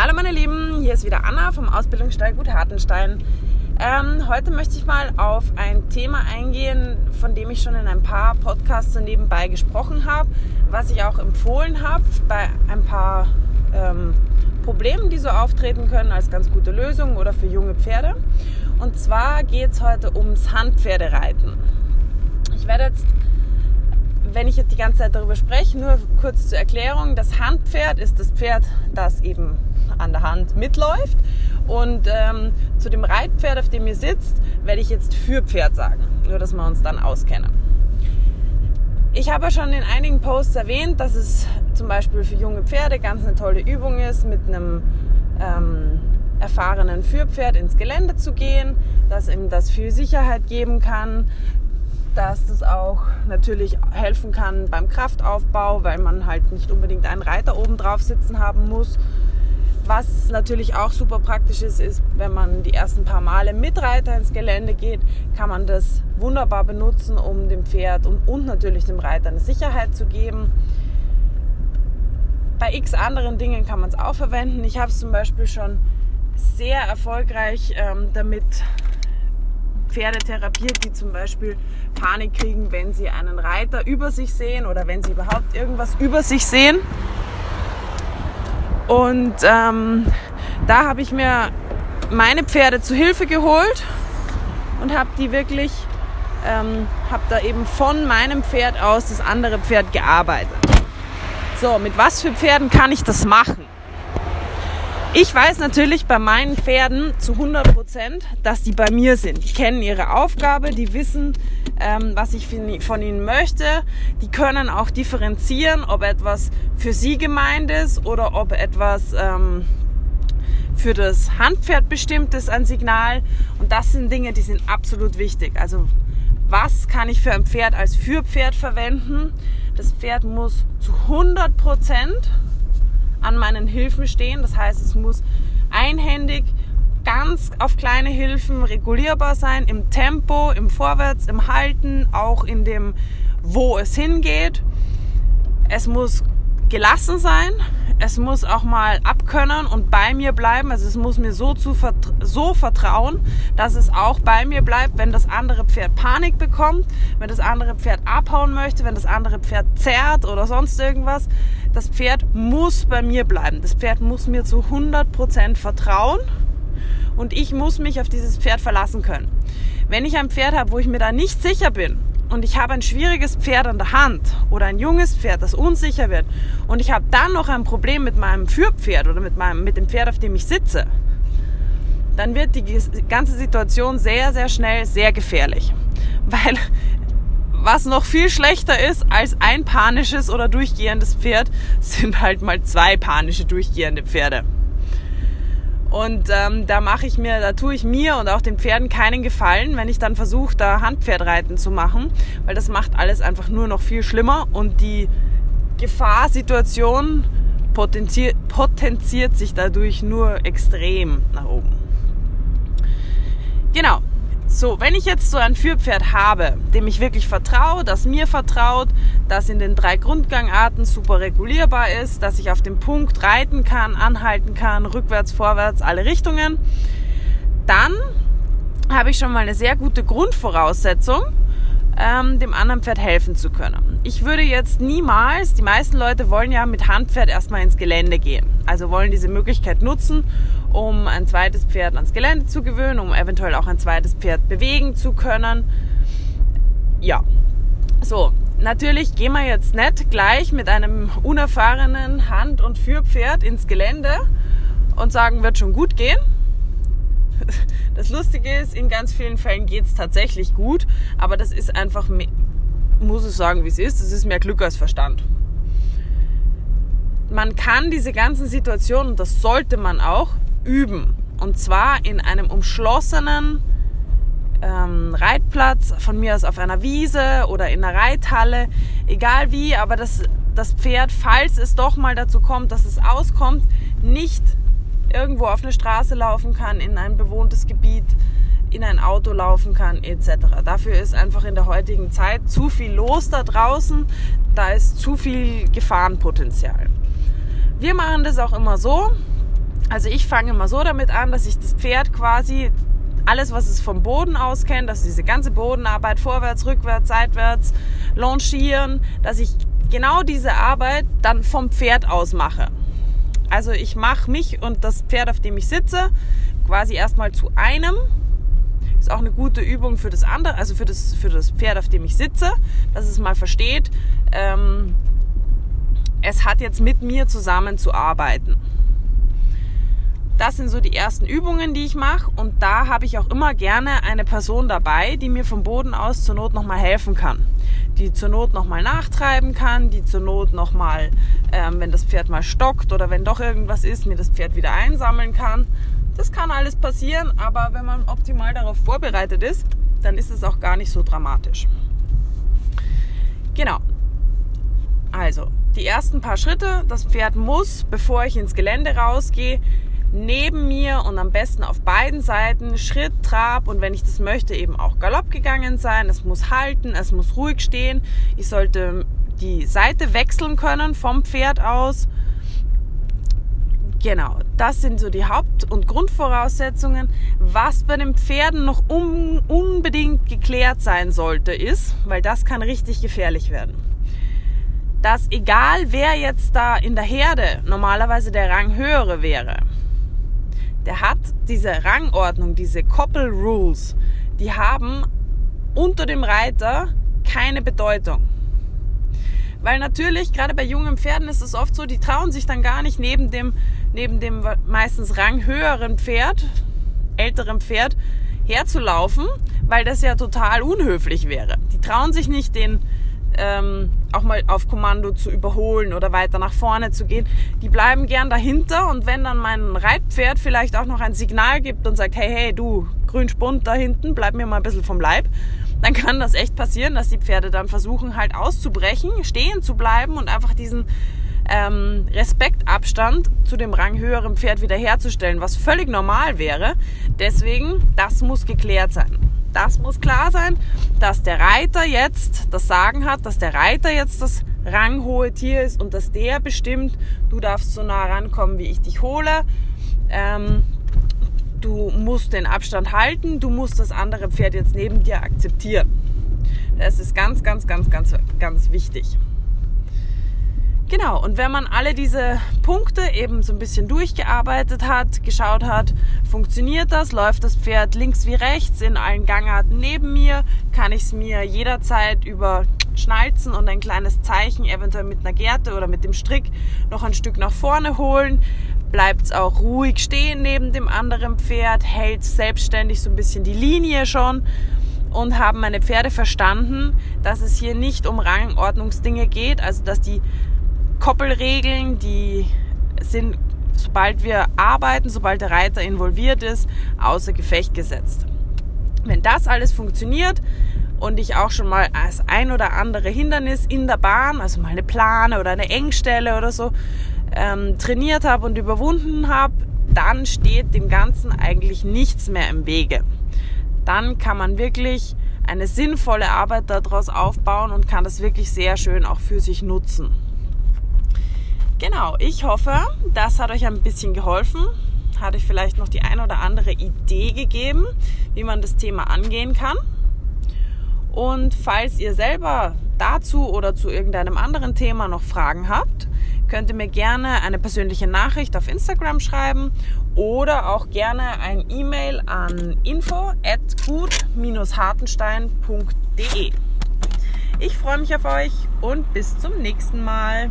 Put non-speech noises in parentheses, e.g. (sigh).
Hallo meine Lieben, hier ist wieder Anna vom Ausbildungsstall Gut Hartenstein. Ähm, heute möchte ich mal auf ein Thema eingehen, von dem ich schon in ein paar Podcasts so nebenbei gesprochen habe, was ich auch empfohlen habe bei ein paar ähm, Problemen, die so auftreten können als ganz gute Lösung oder für junge Pferde. Und zwar geht es heute ums Handpferdereiten. Ich werde jetzt wenn ich jetzt die ganze Zeit darüber spreche, nur kurz zur Erklärung, das Handpferd ist das Pferd, das eben an der Hand mitläuft. Und ähm, zu dem Reitpferd, auf dem ihr sitzt, werde ich jetzt Fürpferd sagen. Nur, dass wir uns dann auskennen. Ich habe ja schon in einigen Posts erwähnt, dass es zum Beispiel für junge Pferde ganz eine tolle Übung ist, mit einem ähm, erfahrenen Fürpferd ins Gelände zu gehen, dass ihm das viel Sicherheit geben kann, dass das auch natürlich helfen kann beim Kraftaufbau, weil man halt nicht unbedingt einen Reiter oben drauf sitzen haben muss. Was natürlich auch super praktisch ist, ist, wenn man die ersten paar Male mit Reiter ins Gelände geht, kann man das wunderbar benutzen, um dem Pferd und, und natürlich dem Reiter eine Sicherheit zu geben. Bei x anderen Dingen kann man es auch verwenden. Ich habe es zum Beispiel schon sehr erfolgreich ähm, damit Pferde therapiert, die zum Beispiel Panik kriegen, wenn sie einen Reiter über sich sehen oder wenn sie überhaupt irgendwas über sich sehen. Und ähm, da habe ich mir meine Pferde zu Hilfe geholt und habe die wirklich, ähm, habe da eben von meinem Pferd aus das andere Pferd gearbeitet. So, mit was für Pferden kann ich das machen? Ich weiß natürlich bei meinen Pferden zu 100 Prozent, dass die bei mir sind. Die kennen ihre Aufgabe, die wissen, ähm, was ich von ihnen möchte. Die können auch differenzieren, ob etwas für sie gemeint ist oder ob etwas ähm, für das Handpferd bestimmt ist, ein Signal. Und das sind Dinge, die sind absolut wichtig. Also was kann ich für ein Pferd als Fürpferd verwenden? Das Pferd muss zu 100 Prozent an meinen Hilfen stehen. Das heißt, es muss einhändig ganz auf kleine Hilfen regulierbar sein, im Tempo, im Vorwärts, im Halten, auch in dem, wo es hingeht. Es muss gelassen sein, es muss auch mal abkönnen und bei mir bleiben. Also es muss mir so, zu so vertrauen, dass es auch bei mir bleibt, wenn das andere Pferd Panik bekommt, wenn das andere Pferd abhauen möchte, wenn das andere Pferd zerrt oder sonst irgendwas. Das Pferd muss bei mir bleiben. Das Pferd muss mir zu 100% vertrauen und ich muss mich auf dieses Pferd verlassen können. Wenn ich ein Pferd habe, wo ich mir da nicht sicher bin und ich habe ein schwieriges Pferd an der Hand oder ein junges Pferd, das unsicher wird und ich habe dann noch ein Problem mit meinem Führpferd oder mit, meinem, mit dem Pferd, auf dem ich sitze, dann wird die ganze Situation sehr, sehr schnell sehr gefährlich. (laughs) Weil was noch viel schlechter ist als ein panisches oder durchgehendes Pferd, (laughs) sind halt mal zwei panische durchgehende Pferde. Und ähm, da mache ich mir, da tue ich mir und auch den Pferden keinen Gefallen, wenn ich dann versuche, da Handpferdreiten zu machen, weil das macht alles einfach nur noch viel schlimmer und die Gefahrsituation potenziert, potenziert sich dadurch nur extrem nach oben. Genau, so, wenn ich jetzt so ein Führpferd habe, dem ich wirklich vertraue, das mir vertraut, das in den drei Grundgangarten super regulierbar ist, dass ich auf dem Punkt reiten kann, anhalten kann, rückwärts, vorwärts, alle Richtungen, dann habe ich schon mal eine sehr gute Grundvoraussetzung, ähm, dem anderen Pferd helfen zu können. Ich würde jetzt niemals, die meisten Leute wollen ja mit Handpferd erstmal ins Gelände gehen, also wollen diese Möglichkeit nutzen, um ein zweites Pferd ans Gelände zu gewöhnen, um eventuell auch ein zweites Pferd bewegen zu können. Ja, so, natürlich gehen wir jetzt nicht gleich mit einem unerfahrenen Hand- und Führpferd ins Gelände und sagen, wird schon gut gehen. Das Lustige ist, in ganz vielen Fällen geht es tatsächlich gut, aber das ist einfach, muss ich sagen, wie es ist, das ist mehr Glück als Verstand man kann diese ganzen Situationen, das sollte man auch, üben. Und zwar in einem umschlossenen ähm, Reitplatz, von mir aus auf einer Wiese oder in einer Reithalle, egal wie, aber das, das Pferd, falls es doch mal dazu kommt, dass es auskommt, nicht irgendwo auf eine Straße laufen kann, in ein bewohntes Gebiet, in ein Auto laufen kann, etc. Dafür ist einfach in der heutigen Zeit zu viel los da draußen, da ist zu viel Gefahrenpotenzial. Wir machen das auch immer so, Also ich fange immer so damit an, dass ich das Pferd quasi alles, was es vom Boden aus kennt, dass diese ganze Bodenarbeit vorwärts, rückwärts, seitwärts, launchieren, dass ich genau diese Arbeit dann vom Pferd aus mache. Also ich mache mich und das Pferd, auf dem ich sitze, quasi erstmal zu einem. Ist auch eine gute Übung für das andere, also für das, für das Pferd, auf dem ich sitze, dass es mal versteht, ähm, es hat jetzt mit mir zusammen zu arbeiten. Das sind so die ersten Übungen, die ich mache. Und da habe ich auch immer gerne eine Person dabei, die mir vom Boden aus zur Not nochmal helfen kann. Die zur Not nochmal nachtreiben kann, die zur Not nochmal, ähm, wenn das Pferd mal stockt oder wenn doch irgendwas ist, mir das Pferd wieder einsammeln kann. Das kann alles passieren, aber wenn man optimal darauf vorbereitet ist, dann ist es auch gar nicht so dramatisch. Genau. Also, die ersten paar Schritte. Das Pferd muss, bevor ich ins Gelände rausgehe, neben mir und am besten auf beiden Seiten Schritt, Trab und wenn ich das möchte eben auch Galopp gegangen sein. Es muss halten, es muss ruhig stehen. Ich sollte die Seite wechseln können vom Pferd aus. Genau, das sind so die Haupt- und Grundvoraussetzungen. Was bei den Pferden noch un unbedingt geklärt sein sollte, ist, weil das kann richtig gefährlich werden, dass egal wer jetzt da in der Herde normalerweise der Rang höhere wäre, der hat diese Rangordnung, diese Koppel Rules, die haben unter dem Reiter keine Bedeutung. Weil natürlich, gerade bei jungen Pferden ist es oft so, die trauen sich dann gar nicht neben dem, neben dem meistens ranghöheren Pferd, älteren Pferd, herzulaufen, weil das ja total unhöflich wäre. Die trauen sich nicht, den ähm, auch mal auf Kommando zu überholen oder weiter nach vorne zu gehen. Die bleiben gern dahinter und wenn dann mein Reitpferd vielleicht auch noch ein Signal gibt und sagt, hey, hey, du, Grünspund da hinten, bleib mir mal ein bisschen vom Leib, dann kann das echt passieren, dass die Pferde dann versuchen halt auszubrechen, stehen zu bleiben und einfach diesen ähm, Respektabstand zu dem ranghöheren Pferd wiederherzustellen, was völlig normal wäre. Deswegen, das muss geklärt sein das muss klar sein, dass der Reiter jetzt das Sagen hat, dass der Reiter jetzt das ranghohe Tier ist und dass der bestimmt, du darfst so nah rankommen, wie ich dich hole. Ähm, du musst den Abstand halten, du musst das andere Pferd jetzt neben dir akzeptieren. Das ist ganz, ganz, ganz, ganz, ganz wichtig. Genau, und wenn man alle diese Punkte eben so ein bisschen durchgearbeitet hat, geschaut hat, funktioniert das, läuft das Pferd links wie rechts in allen Gangarten neben mir, kann ich es mir jederzeit über Schnalzen und ein kleines Zeichen, eventuell mit einer Gerte oder mit dem Strick, noch ein Stück nach vorne holen. Bleibt es auch ruhig stehen neben dem anderen Pferd, hält selbstständig so ein bisschen die Linie schon? Und haben meine Pferde verstanden, dass es hier nicht um Rangordnungsdinge geht, also dass die Koppelregeln, die sind, sobald wir arbeiten, sobald der Reiter involviert ist, außer Gefecht gesetzt. Wenn das alles funktioniert und ich auch schon mal als ein oder andere Hindernis in der Bahn, also mal eine Plane oder eine Engstelle oder so, ähm, trainiert habe und überwunden habe, dann steht dem Ganzen eigentlich nichts mehr im Wege. Dann kann man wirklich eine sinnvolle Arbeit daraus aufbauen und kann das wirklich sehr schön auch für sich nutzen. Genau, ich hoffe, das hat euch ein bisschen geholfen, hat euch vielleicht noch die ein oder andere Idee gegeben, wie man das Thema angehen kann. Und falls ihr selber dazu oder zu irgendeinem anderen Thema noch Fragen habt, könnt ihr mir gerne eine persönliche Nachricht auf Instagram schreiben oder auch gerne ein E-Mail an info at gut-hartenstein.de. Ich freue mich auf euch und bis zum nächsten Mal.